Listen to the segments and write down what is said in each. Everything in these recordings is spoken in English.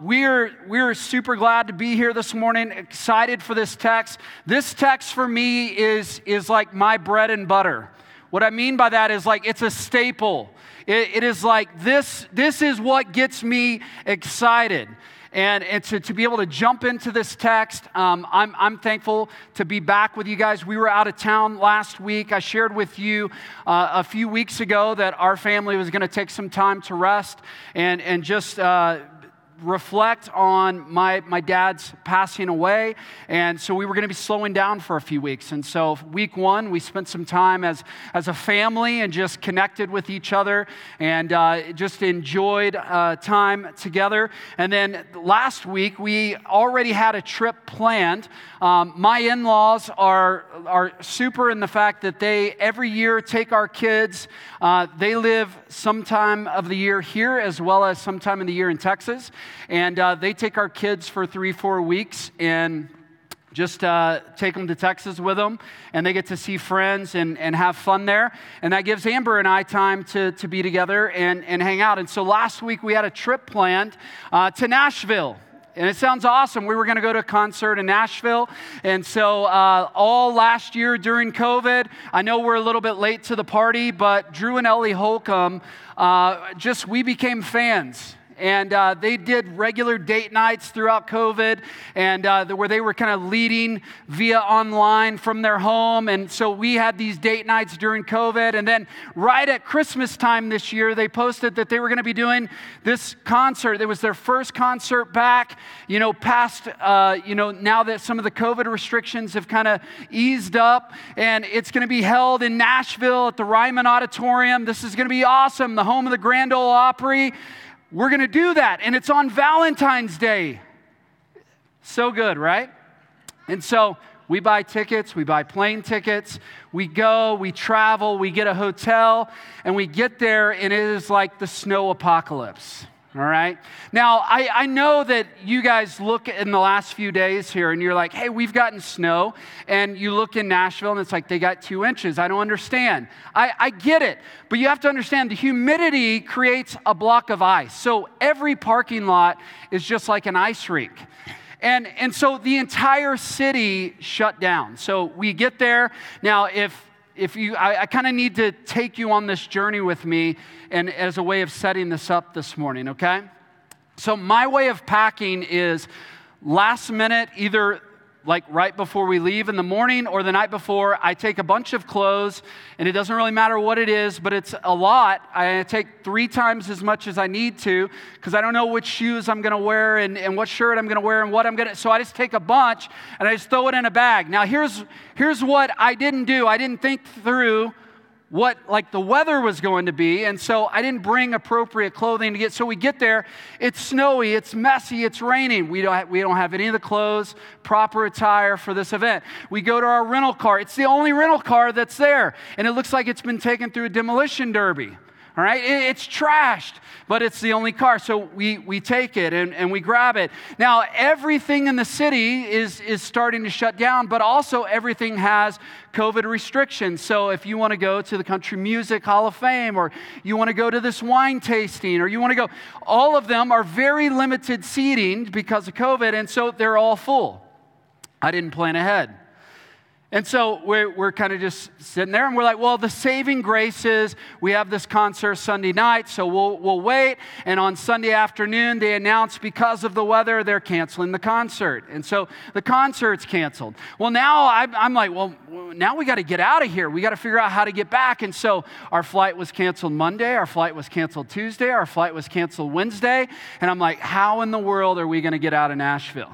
We're, we're super glad to be here this morning, excited for this text. This text for me is, is like my bread and butter. What I mean by that is like it's a staple. it, it is like this, this is what gets me excited. And, and to, to be able to jump into this text, um, I'm, I'm thankful to be back with you guys. We were out of town last week. I shared with you uh, a few weeks ago that our family was going to take some time to rest and, and just. Uh, reflect on my, my dad's passing away. And so we were going to be slowing down for a few weeks. And so, week one, we spent some time as, as a family and just connected with each other and uh, just enjoyed uh, time together. And then last week, we already had a trip planned. Um, my in laws are, are super in the fact that they every year take our kids. Uh, they live sometime of the year here as well as sometime in the year in Texas. And uh, they take our kids for three, four weeks and just uh, take them to Texas with them, and they get to see friends and, and have fun there. And that gives Amber and I time to, to be together and, and hang out. And so last week we had a trip planned uh, to Nashville. And it sounds awesome. We were going to go to a concert in Nashville. And so, uh, all last year during COVID, I know we're a little bit late to the party, but Drew and Ellie Holcomb, uh, just we became fans and uh, they did regular date nights throughout COVID, and uh, where they were kind of leading via online from their home. And so we had these date nights during COVID. And then right at Christmas time this year, they posted that they were going to be doing this concert. It was their first concert back, you know, past, uh, you know, now that some of the COVID restrictions have kind of eased up. And it's going to be held in Nashville at the Ryman Auditorium. This is going to be awesome, the home of the Grand Ole Opry. We're going to do that, and it's on Valentine's Day. So good, right? And so we buy tickets, we buy plane tickets, we go, we travel, we get a hotel, and we get there, and it is like the snow apocalypse. All right. Now, I, I know that you guys look in the last few days here and you're like, hey, we've gotten snow. And you look in Nashville and it's like they got two inches. I don't understand. I, I get it. But you have to understand the humidity creates a block of ice. So every parking lot is just like an ice rink. And, and so the entire city shut down. So we get there. Now, if if you, I, I kind of need to take you on this journey with me and as a way of setting this up this morning, okay? So, my way of packing is last minute, either like right before we leave in the morning or the night before, I take a bunch of clothes, and it doesn't really matter what it is, but it's a lot. I take three times as much as I need to because I don't know which shoes I'm going to wear and, and what shirt I'm going to wear and what I'm going to. So I just take a bunch and I just throw it in a bag. Now, here's, here's what I didn't do I didn't think through what like the weather was going to be and so i didn't bring appropriate clothing to get so we get there. It's snowy it's messy it's raining. We don't have, we don't have any of the clothes proper attire for this event. We go to our rental car. It's the only rental car that's there and it looks like it's been taken through a demolition derby all right, it's trashed, but it's the only car. So we, we take it and, and we grab it. Now, everything in the city is, is starting to shut down, but also everything has COVID restrictions. So if you want to go to the Country Music Hall of Fame, or you want to go to this wine tasting, or you want to go, all of them are very limited seating because of COVID, and so they're all full. I didn't plan ahead. And so we're, we're kind of just sitting there and we're like, well, the saving grace is we have this concert Sunday night, so we'll, we'll wait. And on Sunday afternoon, they announce because of the weather, they're canceling the concert. And so the concert's canceled. Well, now I'm, I'm like, well, now we got to get out of here. We got to figure out how to get back. And so our flight was canceled Monday, our flight was canceled Tuesday, our flight was canceled Wednesday. And I'm like, how in the world are we going to get out of Nashville?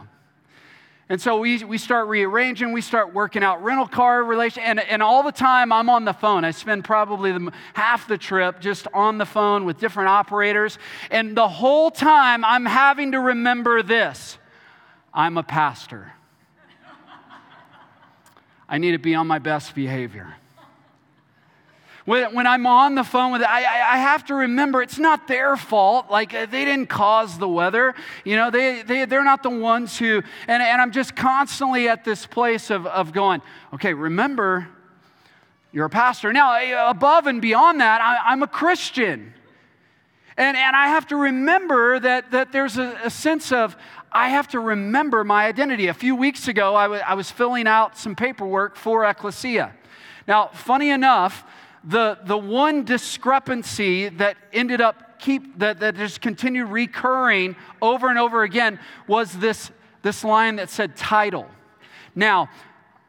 And so we, we start rearranging, we start working out rental car relation, and, and all the time I'm on the phone. I spend probably the, half the trip just on the phone with different operators. And the whole time I'm having to remember this I'm a pastor. I need to be on my best behavior. When, when I'm on the phone with it, I, I have to remember it's not their fault. Like, uh, they didn't cause the weather. You know, they, they, they're not the ones who, and, and I'm just constantly at this place of, of going, okay, remember, you're a pastor. Now, above and beyond that, I, I'm a Christian. And, and I have to remember that, that there's a, a sense of, I have to remember my identity. A few weeks ago, I, w- I was filling out some paperwork for Ecclesia. Now, funny enough, the, the one discrepancy that ended up keep that, that just continued recurring over and over again was this, this line that said title. Now,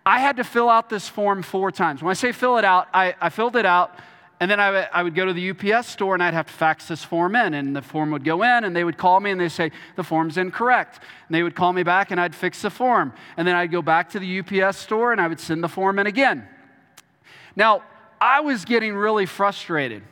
I had to fill out this form four times. When I say fill it out, I, I filled it out and then I, w- I would go to the UPS store and I'd have to fax this form in. And the form would go in and they would call me and they'd say, the form's incorrect. And they would call me back and I'd fix the form. And then I'd go back to the UPS store and I would send the form in again. Now, I was getting really frustrated,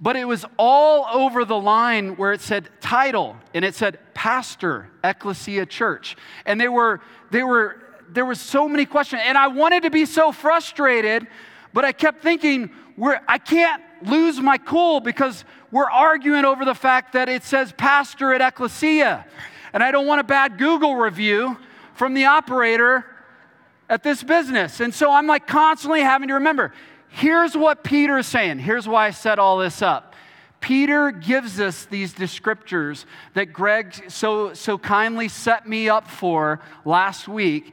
but it was all over the line where it said title and it said pastor, Ecclesia Church. And they were, they were, there were so many questions. And I wanted to be so frustrated, but I kept thinking, we're, I can't lose my cool because we're arguing over the fact that it says pastor at Ecclesia. And I don't want a bad Google review from the operator at this business. And so I'm like constantly having to remember here's what Peter is saying. Here's why I set all this up. Peter gives us these descriptors that Greg so, so kindly set me up for last week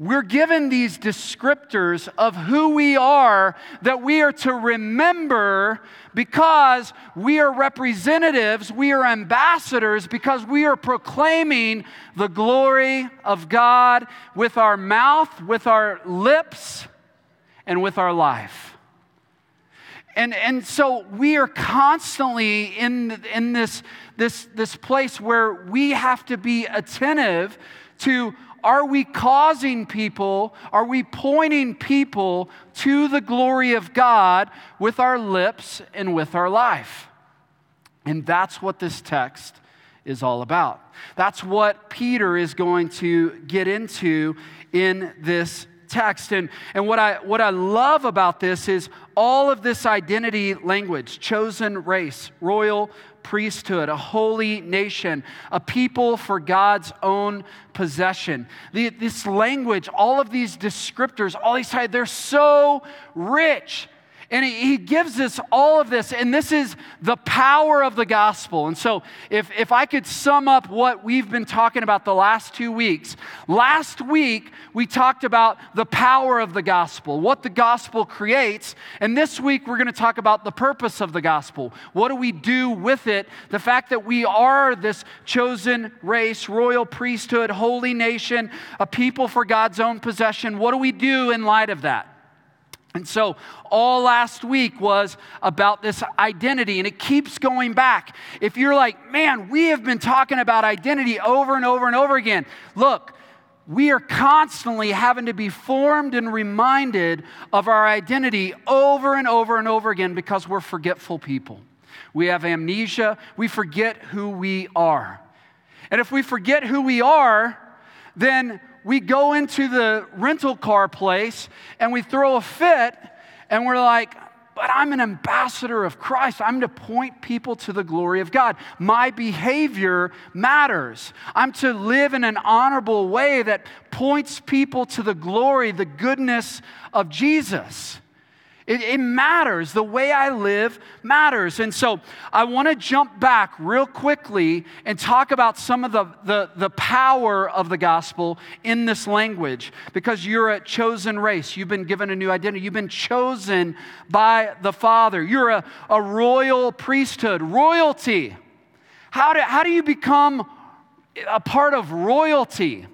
we're given these descriptors of who we are that we are to remember because we are representatives, we are ambassadors, because we are proclaiming the glory of God with our mouth, with our lips, and with our life. And, and so we are constantly in, in this, this, this place where we have to be attentive to are we causing people, are we pointing people to the glory of God with our lips and with our life? And that's what this text is all about. That's what Peter is going to get into in this text. And, and what, I, what I love about this is all of this identity language chosen race, royal priesthood, a holy nation, a people for God's own possession. The, this language, all of these descriptors, all these they're so rich and he, gives us all of this, and this is the power of the gospel. And so, if, if I could sum up what we've been talking about the last two weeks, last week we talked about the power of the gospel, what the gospel creates. And this week we're going to talk about the purpose of the gospel. What do we do with it? The fact that we are this chosen race, royal priesthood, holy nation, a people for God's own possession. What do we do in light of that? And so, all last week was about this identity, and it keeps going back. If you're like, man, we have been talking about identity over and over and over again, look, we are constantly having to be formed and reminded of our identity over and over and over again because we're forgetful people. We have amnesia, we forget who we are. And if we forget who we are, then we go into the rental car place and we throw a fit and we're like, but I'm an ambassador of Christ. I'm to point people to the glory of God. My behavior matters. I'm to live in an honorable way that points people to the glory, the goodness of Jesus. It, it, matters. The way I live matters. And so I want to jump back real quickly and talk about some of the, the, the power of the gospel in this language because you're a chosen race. You've been given a new identity. You've been chosen by the Father. You're a, a royal priesthood, royalty. How do, how do you become a part of royalty?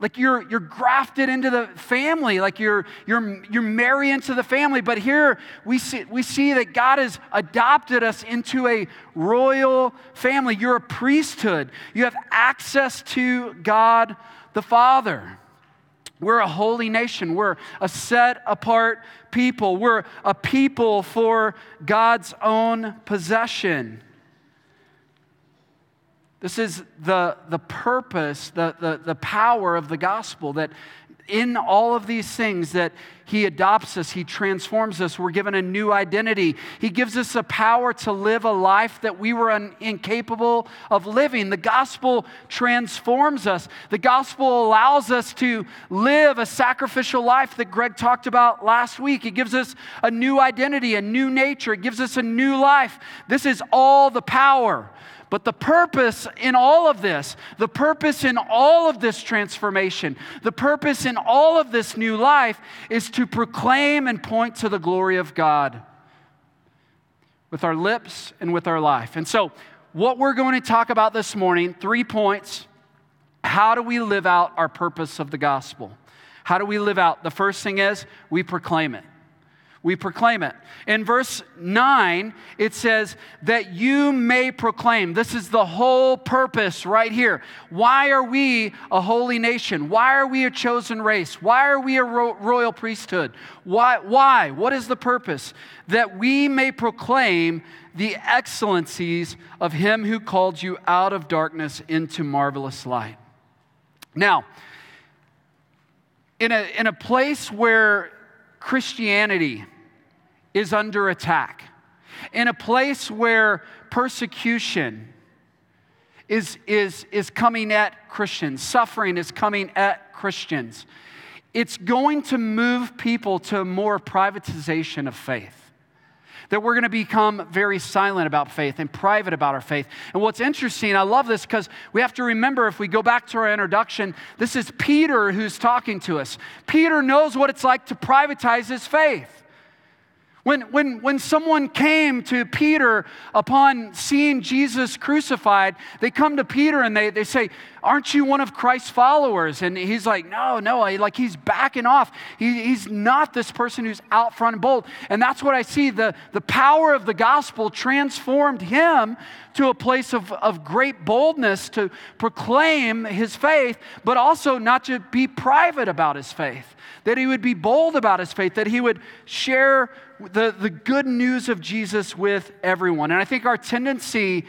Like you're you're grafted into the family. Like you're you're you're married into the family. But here we see we see that god has adopted us into a royal family. You're a priesthood. You have access to god the father. We're a holy nation. We're a set apart people. We're a people for god's own possession this is the, the purpose, the, the, the power of the gospel that in all of these things that he adopts us, he transforms us, we're given a new identity. He gives us a power to live a life that we were un- incapable of living. The gospel transforms us. The gospel allows us to live a sacrificial life that Greg talked about last week. It gives us a new identity, a new nature, it gives us a new life. This is all the power but the purpose in all of this, the purpose in all of this transformation, the purpose in all of this new life is to proclaim and point to the glory of God with our lips and with our life. And so, what we're going to talk about this morning, three points. How do we live out our purpose of the gospel? How do we live out? The first thing is we proclaim it we proclaim it. In verse 9, it says that you may proclaim. This is the whole purpose right here. Why are we a holy nation? Why are we a chosen race? Why are we a ro- royal priesthood? Why? Why? What is the purpose? That we may proclaim the excellencies of him who called you out of darkness into marvelous light. Now, in a, in a place where Christianity is under attack. In a place where persecution is, is, is coming at Christians, suffering is coming at Christians, it's going to move people to more privatization of faith that we're going to become very silent about faith and private about our faith. And what's interesting, I love this because we have to remember if we go back to our introduction, this is Peter who's talking to us. Peter knows what it's like to privatize his faith. When, when, when someone came to Peter upon seeing Jesus crucified, they come to Peter and they, they say, Aren't you one of Christ's followers? And he's like, No, no, like he's backing off. He, he's not this person who's out front and bold. And that's what I see. The, the power of the gospel transformed him to a place of, of great boldness to proclaim his faith, but also not to be private about his faith that he would be bold about his faith, that he would share the, the good news of Jesus with everyone. And I think our tendency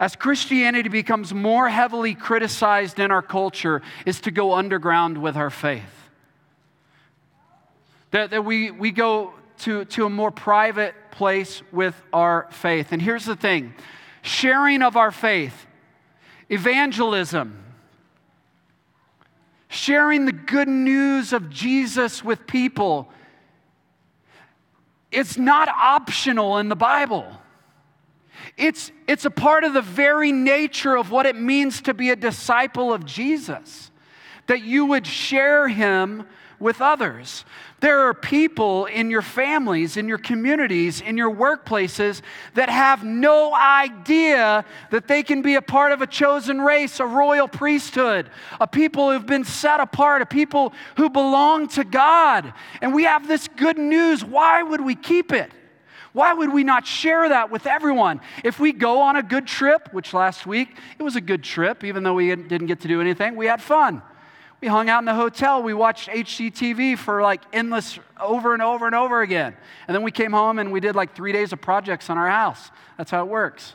as Christianity becomes more heavily criticized in our culture is to go underground with our faith. That, that we, we go to, to a more private place with our faith. And here's the thing sharing of our faith, evangelism, sharing the good news of Jesus with people, it's not optional in the Bible. It's, it's a part of the very nature of what it means to be a disciple of Jesus, that you would share him with others. There are people in your families, in your communities, in your workplaces that have no idea that they can be a part of a chosen race, a royal priesthood, a people who've been set apart, a people who belong to God. And we have this good news. Why would we keep it? Why would we not share that with everyone? If we go on a good trip, which last week it was a good trip, even though we didn't get to do anything, we had fun. We hung out in the hotel. We watched HGTV for like endless over and over and over again. And then we came home and we did like three days of projects on our house. That's how it works.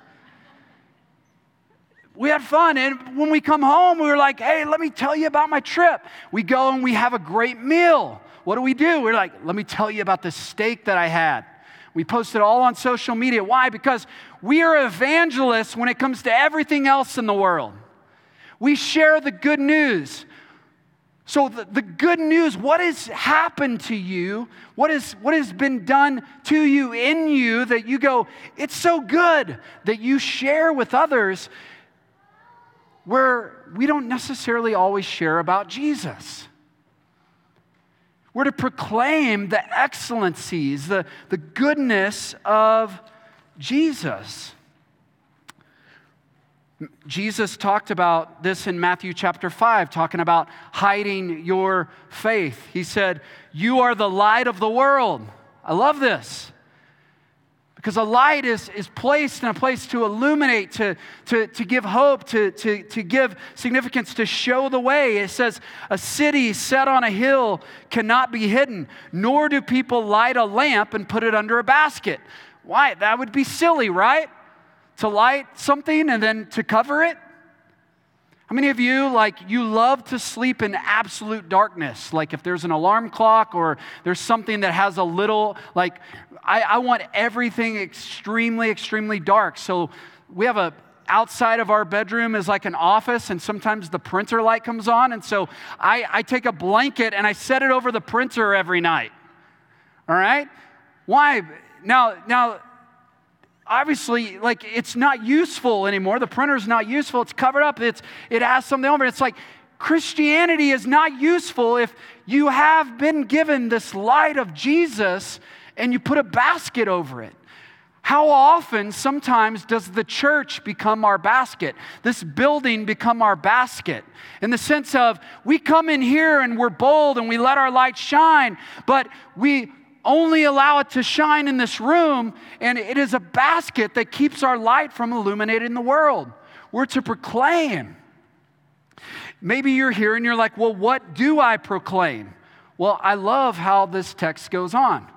We had fun. And when we come home, we were like, hey, let me tell you about my trip. We go and we have a great meal. What do we do? We're like, let me tell you about the steak that I had. We post it all on social media. Why? Because we are evangelists when it comes to everything else in the world. We share the good news. So, the, the, good news, what has happened to you, what, is, what has been done to you in you that you go, it's so good that you share with others where we don't necessarily always share about Jesus. We're to proclaim the excellencies, the, the goodness of Jesus. Jesus talked about this in Matthew chapter 5, talking about hiding your faith. He said, You are the light of the world. I love this. Because a light is, is placed in a place to illuminate, to, to, to give hope, to, to, to give significance, to show the way. It says, A city set on a hill cannot be hidden, nor do people light a lamp and put it under a basket. Why? That would be silly, right? to light something and then to cover it? How many of you, like, you love to sleep in absolute darkness? Like, if there's an alarm clock or there's something that has a little, like, I, I want everything extremely, extremely dark. So we have a, outside of our bedroom is like an office, and sometimes the printer light comes on. And so I, I take a blanket and I set it over the printer every night. All right? Why? Now, now, obviously, like it's not useful anymore. The printer's not useful. It's covered up. It's it has something over it. It's like Christianity is not useful if you have been given this light of Jesus and you put a basket over it. How often, sometimes, does the church become our basket? This building become our basket? In the sense of, we come in here and we're bold and we let our light shine, but we only allow it to shine in this room, and it is a basket that keeps our light from illuminating the world. We're to proclaim. Maybe you're here and you're like, well, what do I proclaim? Well, I love how this text goes on.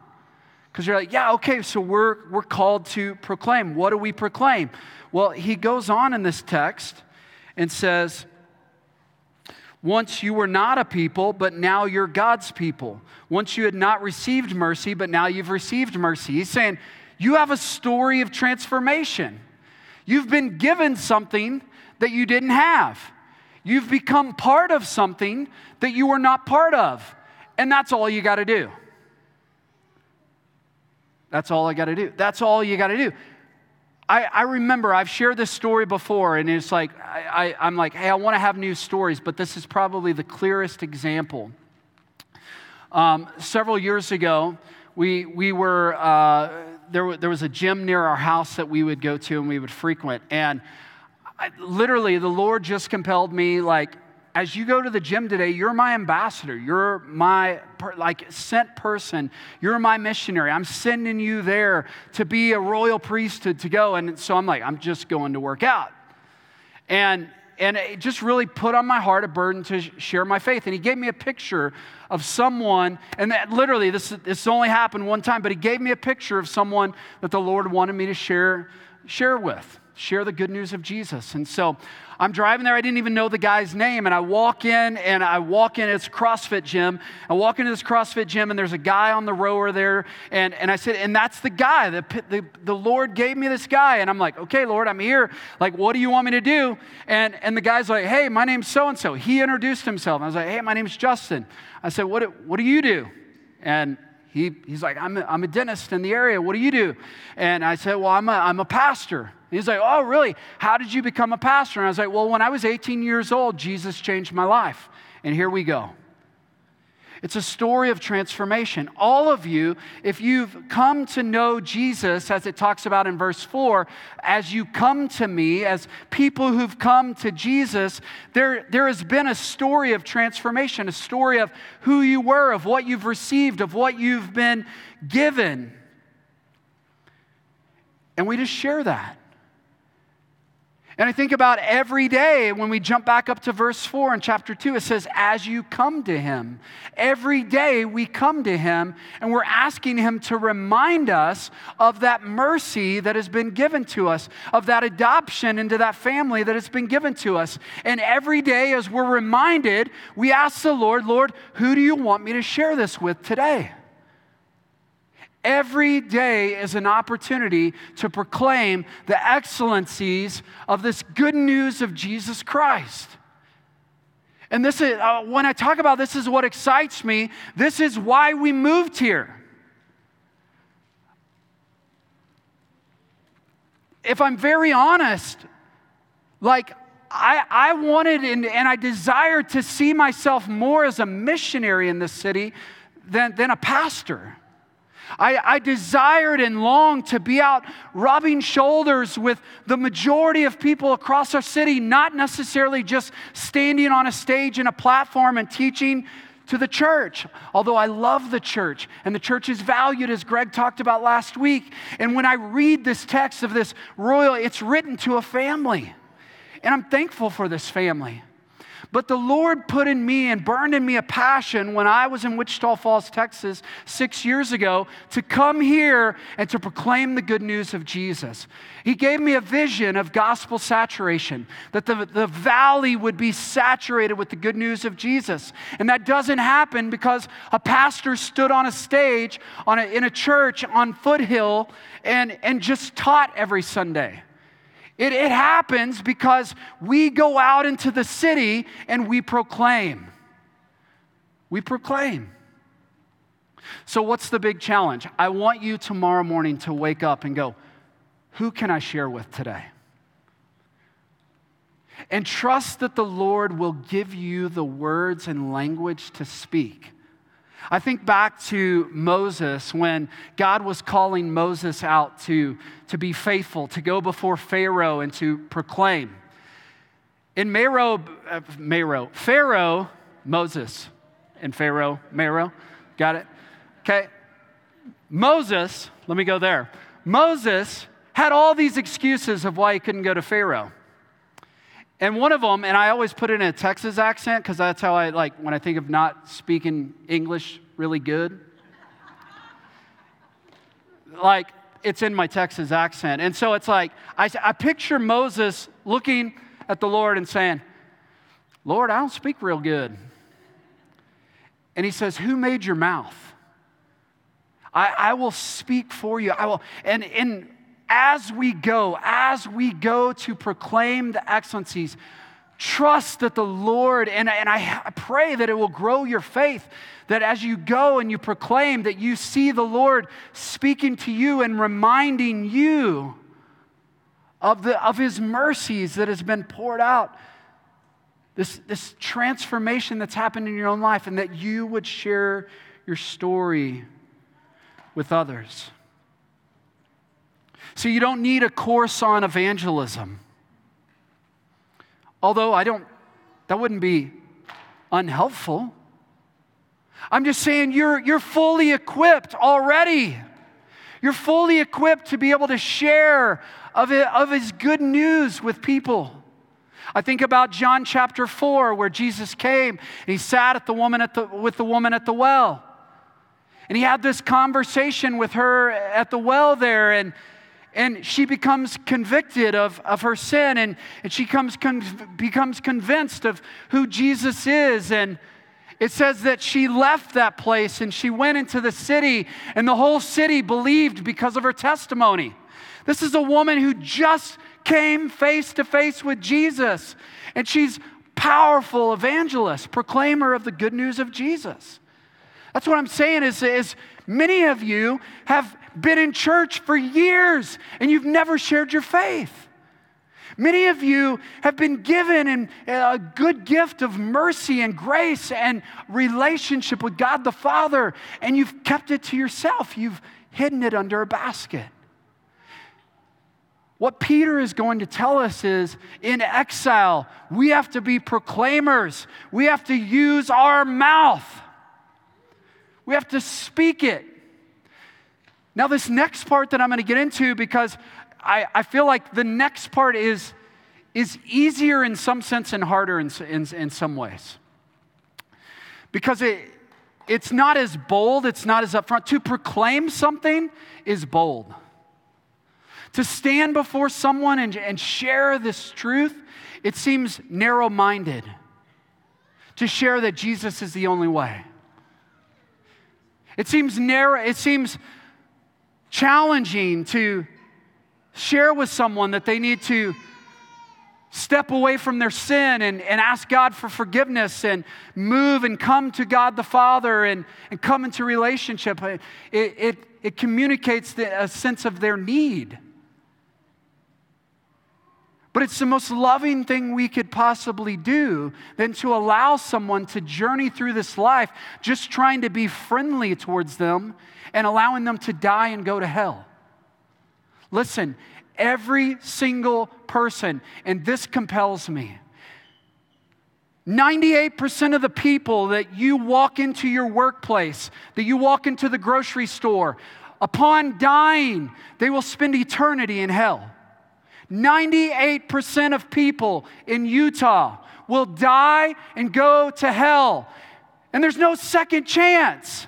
Because you're like, yeah, okay, so we're, we're called to proclaim. What do we proclaim? Well, he goes on in this text and says, once you were not a people, but now you're God's people. Once you had not received mercy, but now you've received mercy. He's saying, you have a story of transformation. You've been given something that you didn't have. You've become part of something that you were not part of. And that's all you got to do. That's all I got to do. That's all you got to do. I, I, remember I've shared this story before, and it's like, I, I, am like, hey, I want to have new stories, but this is probably the clearest example. Um, several years ago, we, we were, uh, there, there was a gym near our house that we would go to and we would frequent. And I, literally, the Lord just compelled me, like, as you go to the gym today, you're my ambassador. You're my like sent person. You're my missionary. I'm sending you there to be a royal priesthood to go. And so I'm like, I'm just going to work out. And and it just really put on my heart a burden to share my faith. And he gave me a picture of someone, and that literally this, this only happened one time, but he gave me a picture of someone that the Lord wanted me to share, share with, share the good news of Jesus. And so I'm driving there. I didn't even know the guy's name. And I walk in and I walk in. It's CrossFit gym. I walk into this CrossFit gym and there's a guy on the rower there. And, and I said, and that's the guy. The, the, the Lord gave me this guy. And I'm like, okay, Lord, I'm here. Like, what do you want me to do? And, and the guy's like, hey, my name's so and so. He introduced himself. I was like, hey, my name's Justin. I said, what, what do you do? And he, he's like, I'm a, I'm a dentist in the area. What do you do? And I said, Well, I'm a, I'm a pastor. He's like, Oh, really? How did you become a pastor? And I was like, Well, when I was 18 years old, Jesus changed my life. And here we go. It's a story of transformation. All of you, if you've come to know Jesus, as it talks about in verse 4, as you come to me, as people who've come to Jesus, there, there has been a story of transformation, a story of who you were, of what you've received, of what you've been given. And we just share that. And I think about every day when we jump back up to verse 4 in chapter 2, it says, As you come to him. Every day we come to him and we're asking him to remind us of that mercy that has been given to us, of that adoption into that family that has been given to us. And every day as we're reminded, we ask the Lord, Lord, who do you want me to share this with today? Every day is an opportunity to proclaim the excellencies of this good news of Jesus Christ. And this is, uh, when I talk about this, is what excites me. This is why we moved here. If I'm very honest, like I, I wanted and, and I desired to see myself more as a missionary in this city than, than a pastor. I, I, desired and longed to be out rubbing shoulders with the majority of people across our city, not necessarily just standing on a stage and a platform and teaching to the church. Although I love the church and the church is valued, as Greg talked about last week. And when I read this text of this royal, it's written to a family. And I'm thankful for this family. But the Lord put in me and burned in me a passion when I was in Wichita Falls, Texas, six years ago, to come here and to proclaim the good news of Jesus. He gave me a vision of gospel saturation, that the, the valley would be saturated with the good news of Jesus. And that doesn't happen because a pastor stood on a stage on a, in a church on Foothill and, and just taught every Sunday. It, it happens because we go out into the city and we proclaim. We proclaim. So, what's the big challenge? I want you tomorrow morning to wake up and go, Who can I share with today? And trust that the Lord will give you the words and language to speak. I think back to Moses when God was calling Moses out to, to be faithful, to go before Pharaoh and to proclaim. In Pharaoh, uh, Pharaoh, Moses, and Pharaoh, Pharaoh, got it? Okay. Moses, let me go there. Moses had all these excuses of why he couldn't go to Pharaoh. And one of them, and I always put it in a Texas accent because that's how I like when I think of not speaking English really good. like, it's in my Texas accent. And so it's like, I, I picture Moses looking at the Lord and saying, Lord, I don't speak real good. And he says, Who made your mouth? I, I will speak for you. I will, and, and as we go, as we go to proclaim the excellencies, trust that the Lord, and, and I, pray that it will grow your faith, that as you go and you proclaim, that you see the Lord speaking to you and reminding you of, the, of his mercies that has been poured out. This, this transformation that's happened in your own life, and that you would share your story with others. So you don't need a course on evangelism. Although I don't, that wouldn't be unhelpful. I'm just saying you're, you're fully equipped already. You're fully equipped to be able to share of, it, of his good news with people. I think about John chapter 4, where Jesus came and he sat at the woman at the, with the woman at the well. And he had this conversation with her at the well there, and and she becomes convicted of, of her sin and, and she comes con- becomes convinced of who Jesus is. And it says that she left that place and she went into the city, and the whole city believed because of her testimony. This is a woman who just came face to face with Jesus, and she's powerful evangelist, proclaimer of the good news of Jesus. That's what I'm saying is, is many of you have been in church for years and you've never shared your faith. Many of you have been given a good gift of mercy and grace and relationship with God the Father, and you've kept it to yourself. You've hidden it under a basket. What Peter is going to tell us is in exile, we have to be proclaimers, we have to use our mouth, we have to speak it. Now, this next part that I'm going to get into, because I, I feel like the next part is, is easier in some sense and harder in, in, in some ways. Because it, it's not as bold, it's not as upfront. To proclaim something is bold. To stand before someone and, and share this truth, it seems narrow minded. To share that Jesus is the only way. It seems narrow, it seems challenging to share with someone that they need to step away from their sin and, and ask God for forgiveness and move and come to God the Father and, and come into relationship. It, it, it communicates the, a sense of their need. But it's the most loving thing we could possibly do than to allow someone to journey through this life just trying to be friendly towards them and allowing them to die and go to hell. Listen, every single person, and this compels me. 98% of the people that you walk into your workplace, that you walk into the grocery store, upon dying, they will spend eternity in hell. 98% of people in Utah will die and go to hell. And there's no second chance.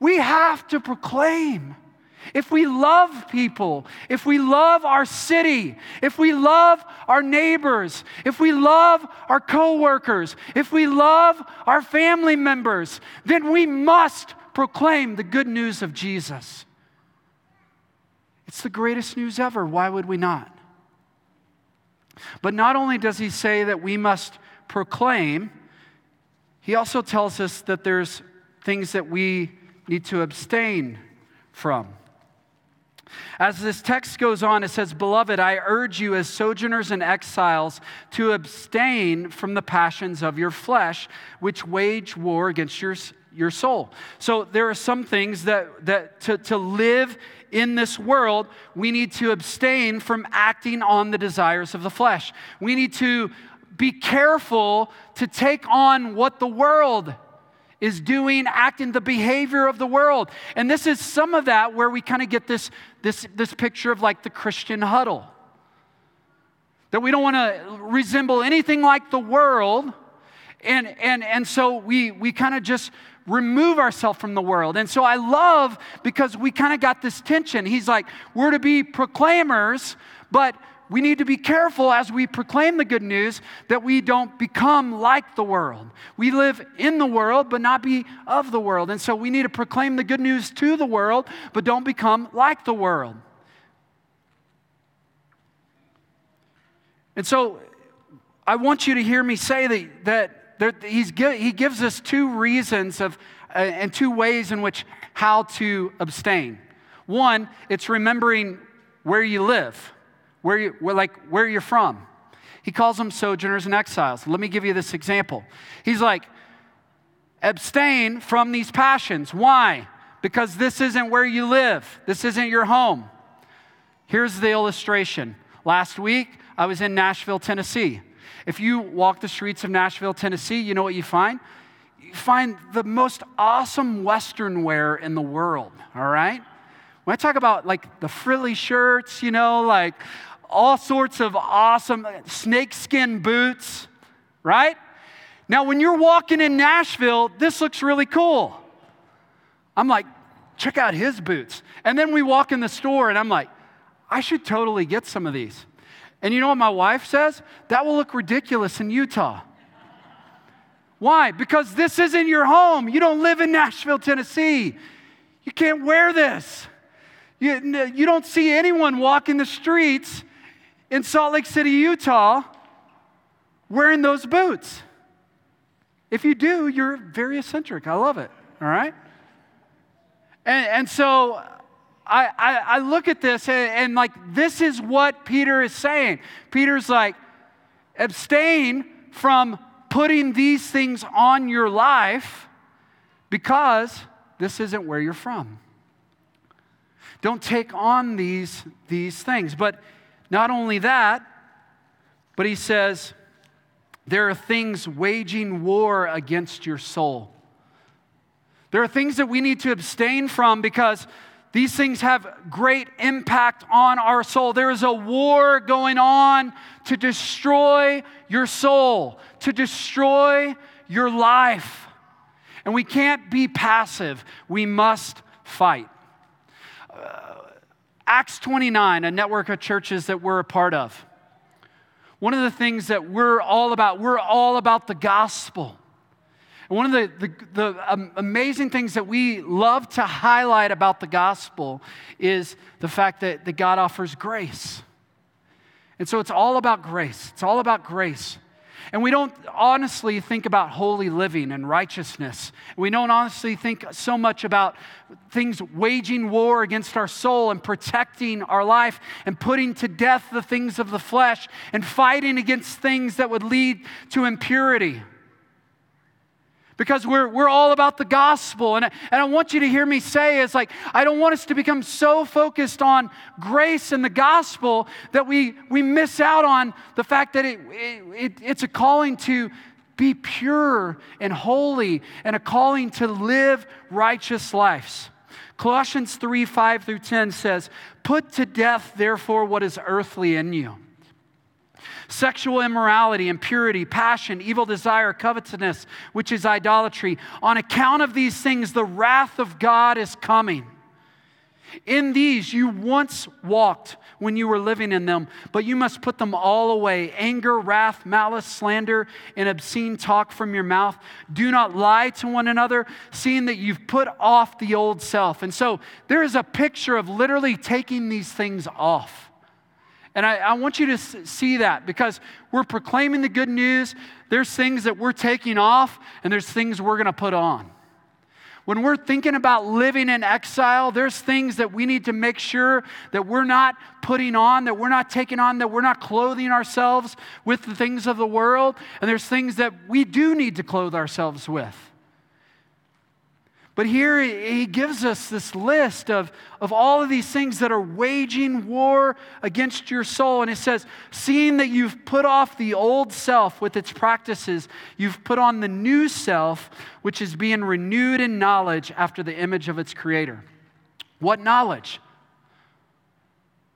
We have to proclaim. If we love people, if we love our city, if we love our neighbors, if we love our coworkers, if we love our family members, then we must proclaim the good news of Jesus. It's the greatest news ever. Why would we not? But not only does he say that we must proclaim, he also tells us that there's things that we need to abstain from. As this text goes on, it says, Beloved, I urge you as sojourners and exiles to abstain from the passions of your flesh, which wage war against your, your soul. So there are some things that, that to, to live in this world, we need to abstain from acting on the desires of the flesh. We need to be careful to take on what the world is doing, acting the behavior of the world. And this is some of that where we kind of get this, this, this picture of like the Christian huddle. That we don't want to resemble anything like the world. And, and, and so we, we kind of just remove ourselves from the world. And so I love because we kind of got this tension. He's like, we're to be proclaimers, but we need to be careful as we proclaim the good news that we don't become like the world. We live in the world, but not be of the world. And so we need to proclaim the good news to the world, but don't become like the world. And so I want you to hear me say that, that there, he's, he gives us two reasons of, uh, and two ways in which how to abstain. One, it's remembering where you live where you, like where you're from. He calls them sojourners and exiles. Let me give you this example. He's like, abstain from these passions. Why? Because this isn't where you live. This isn't your home. Here's the illustration. Last week, I was in Nashville, Tennessee. If you walk the streets of Nashville, Tennessee, you know what you find? You find the most awesome Western wear in the world, all right? When I talk about like the frilly shirts, you know, like all sorts of awesome snakeskin boots, right? Now, when you're walking in Nashville, this looks really cool. I'm like, check out his boots. And then we walk in the store, and I'm like, I should totally get some of these. And you know what my wife says? That will look ridiculous in Utah. Why? Because this isn't your home. You don't live in Nashville, Tennessee. You can't wear this. You, you don't see anyone walking the streets in Salt Lake City, Utah, wearing those boots. If you do, you're very eccentric. I love it. All right? And, and so I, I, I, look at this and, and like, this is what Peter is saying. Peter's like, abstain from putting these things on your life because this isn't where you're from. Don't take on these, these things. But not only that, but he says, there are things waging war against your soul. There are things that we need to abstain from because these things have great impact on our soul. There is a war going on to destroy your soul, to destroy your life. And we can't be passive, we must fight. Uh, Acts 29, a network of churches that we're a part of. One of the things that we're all about, we're all about the gospel. And one of the, the, the um, amazing things that we love to highlight about the gospel is the fact that, that God offers grace. And so it's all about grace. It's all about grace. And we don't honestly think about holy living and righteousness. We don't honestly think so much about things waging war against our soul and protecting our life and putting to death the things of the flesh and fighting against things that would lead to impurity because we're, we're all about the gospel. And, and I want you to hear me say is like, I don't want us to become so focused on grace and the gospel that we, we miss out on the fact that it, it, it's a calling to be pure and holy and a calling to live righteous lives. Colossians 3 5 through 10 says, Put to death, therefore, what is earthly in you sexual immorality, impurity, passion, evil desire, covetousness, which is idolatry. On account of these things, the wrath of God is coming. In these you once walked when you were living in them, but you must put them all away anger, wrath, malice, slander, and obscene talk from your mouth. Do not lie to one another, seeing that you've put off the old self. And so there is a picture of literally taking these things off. And I, I, want you to see that because we're proclaiming the good news. There's things that we're taking off, and there's things we're going to put on. When we're thinking about living in exile, there's things that we need to make sure that we're not putting on, that we're not taking on, that we're not clothing ourselves with the things of the world. And there's things that we do need to clothe ourselves with. But here he gives us this list of, of all of these things that are waging war against your soul. And it says, Seeing that you've put off the old self with its practices, you've put on the new self, which is being renewed in knowledge after the image of its creator. What knowledge?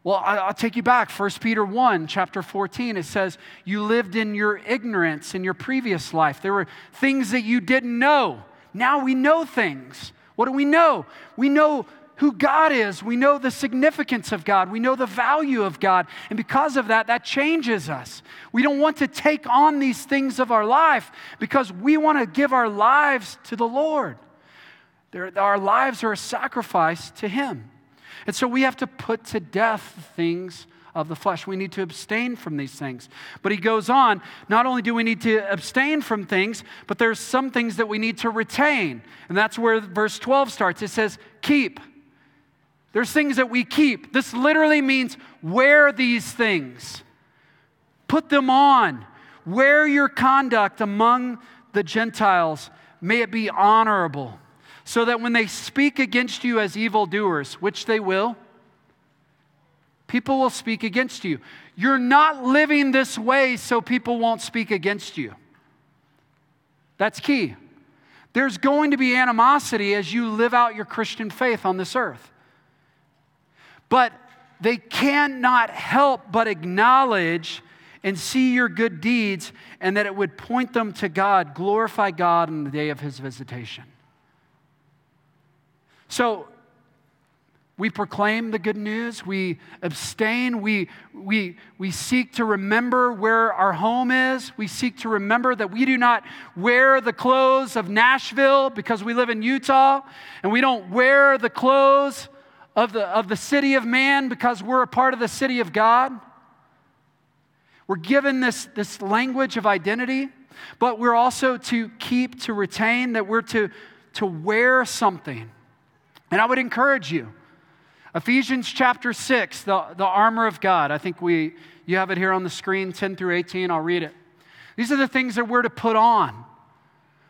Well, I'll take you back. 1 Peter 1, chapter 14, it says, You lived in your ignorance in your previous life. There were things that you didn't know. Now we know things. What do we know? We know who God is. We know the significance of God. We know the value of God. And because of that, that changes us. We don't want to take on these things of our life because we want to give our lives to the Lord. our lives are a sacrifice to Him. And so we have to put to death things of the flesh. We need to abstain from these things. But he goes on, not only do we need to abstain from things, but there's some things that we need to retain. And that's where verse 12 starts. It says, keep. There's things that we keep. This literally means wear these things, put them on, wear your conduct among the Gentiles. May it be honorable, so that when they speak against you as evildoers, which they will, People will speak against you. You're not living this way so people won't speak against you. That's key. There's going to be animosity as you live out your Christian faith on this earth. But they cannot help but acknowledge and see your good deeds and that it would point them to God, glorify God in the day of his visitation. So, we proclaim the good news. We abstain. We, we, we seek to remember where our home is. We seek to remember that we do not wear the clothes of Nashville because we live in Utah. And we don't wear the clothes of the, of the city of man because we're a part of the city of God. We're given this, this language of identity, but we're also to keep, to retain, that we're to, to wear something. And I would encourage you Ephesians chapter 6, the, the armor of God. I think we, you have it here on the screen, 10 through 18. I'll read it. These are the things that we're to put on.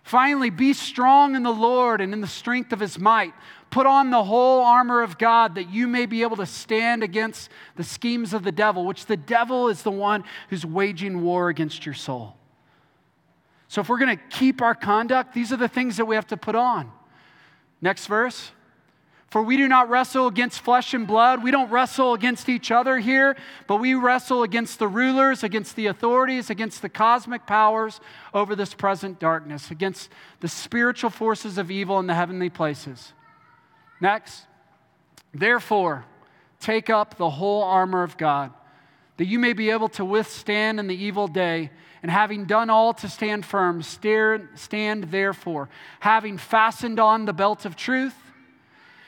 Finally, be strong in the Lord and in the strength of his might. Put on the whole armor of God that you may be able to stand against the schemes of the devil, which the devil is the one who's waging war against your soul. So, if we're going to keep our conduct, these are the things that we have to put on. Next verse. For we do not wrestle against flesh and blood. We don't wrestle against each other here, but we wrestle against the rulers, against the authorities, against the cosmic powers over this present darkness, against the spiritual forces of evil in the heavenly places. Next, therefore, take up the whole armor of God, that you may be able to withstand in the evil day. And having done all to stand firm, stand therefore, having fastened on the belt of truth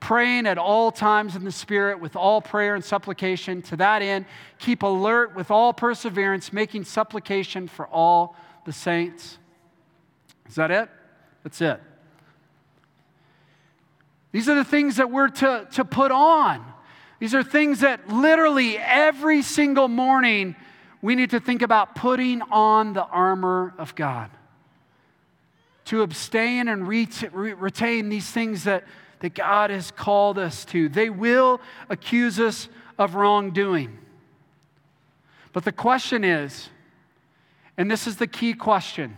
praying at all times in the Spirit with all prayer and supplication. To that end, keep alert with all perseverance, making supplication for all the saints. Is that it? That's it. These are the things that we're to, to put on. These are things that literally every single morning we need to think about putting on the armor of God. To abstain and retain these things that that God has called us to. They will accuse us of wrongdoing. But the question is, and this is the key question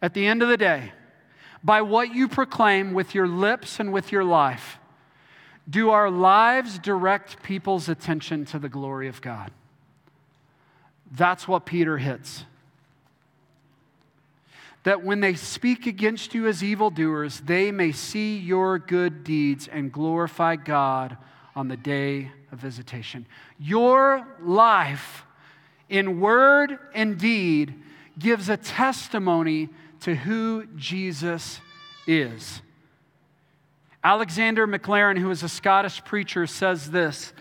at the end of the day, by what you proclaim with your lips and with your life, do our lives direct people's attention to the glory of God? That's what Peter hits. That when they speak against you as evildoers, they may see your good deeds and glorify God on the day of visitation. Your life, in word and deed, gives a testimony to who Jesus is. Alexander Maclaren, who is a Scottish preacher, says this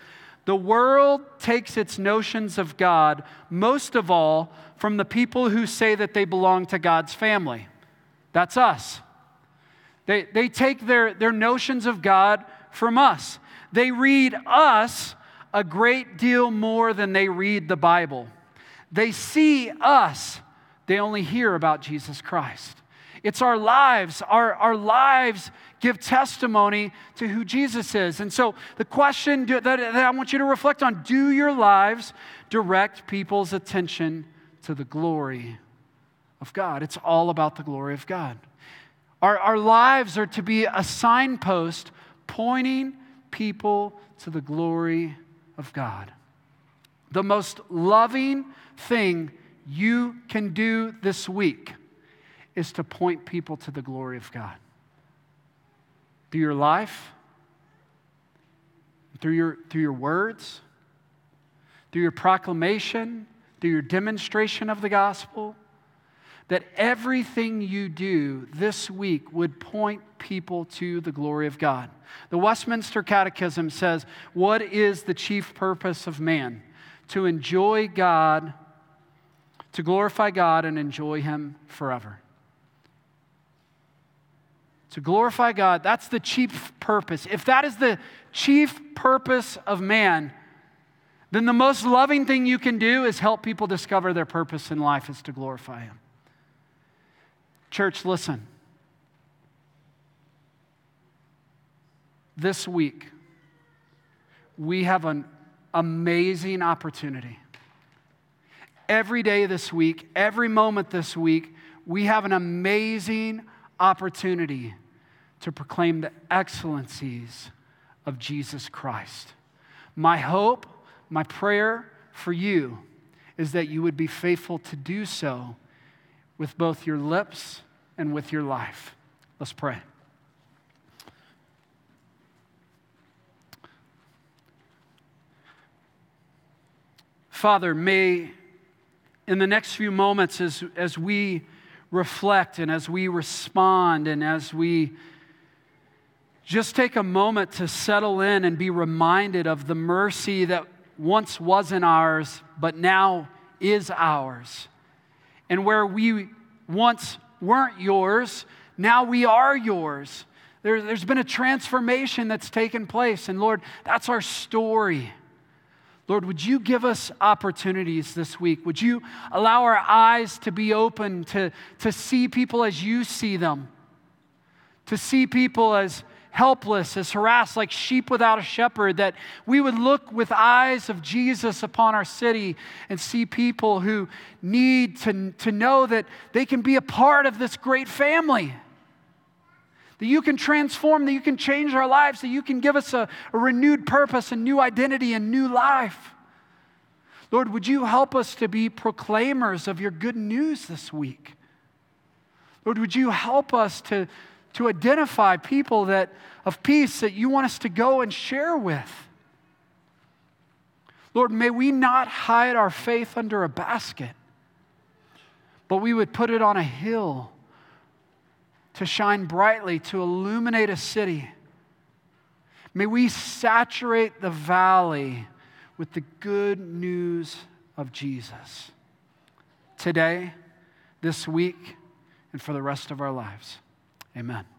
The world takes its notions of God, most of all, from the people who say that they belong to God's family. That's us. They, they take their, their notions of God from us. They read us a great deal more than they read the Bible. They see us, they only hear about Jesus Christ. It's our lives. Our, our lives give testimony to who Jesus is. And so, the question that, that I want you to reflect on do your lives direct people's attention to the glory of God? It's all about the glory of God. Our, our lives are to be a signpost pointing people to the glory of God. The most loving thing you can do this week is to point people to the glory of God. Through your life, through your, through your words, through your proclamation, through your demonstration of the gospel, that everything you do this week would point people to the glory of God. The Westminster Catechism says, What is the chief purpose of man? To enjoy God, to glorify God and enjoy Him forever to glorify God. That's the chief purpose. If that is the chief purpose of man, then the most loving thing you can do is help people discover their purpose in life is to glorify Him. Church, listen. This week, we have an amazing opportunity. Every day this week, every moment this week, we have an amazing opportunity to proclaim the excellencies of Jesus Christ. My hope, my prayer for you is that you would be faithful to do so with both your lips and with your life. Let's pray. Father, may in the next few moments, as, as we reflect and as we respond and as we just take a moment to settle in and be reminded of the mercy that once wasn't ours, but now is ours. And where we once weren't yours, now we are yours. There, has been a transformation that's taken place. And Lord, that's our story. Lord, would you give us opportunities this week? Would you allow our eyes to be open to, to see people as you see them? To see people as helpless, as harassed, like sheep without a shepherd, that we would look with eyes of Jesus upon our city and see people who need to, to know that they can be a part of this great family. That you can transform, that you can change our lives, that you can give us a, a renewed purpose, a new identity, and new life. Lord, would you help us to be proclaimers of your good news this week? Lord, would you help us to to identify people that of peace that you want us to go and share with. Lord, may we not hide our faith under a basket, but we would put it on a hill to shine brightly, to illuminate a city. May we saturate the valley with the good news of Jesus today, this week, and for the rest of our lives. Amen.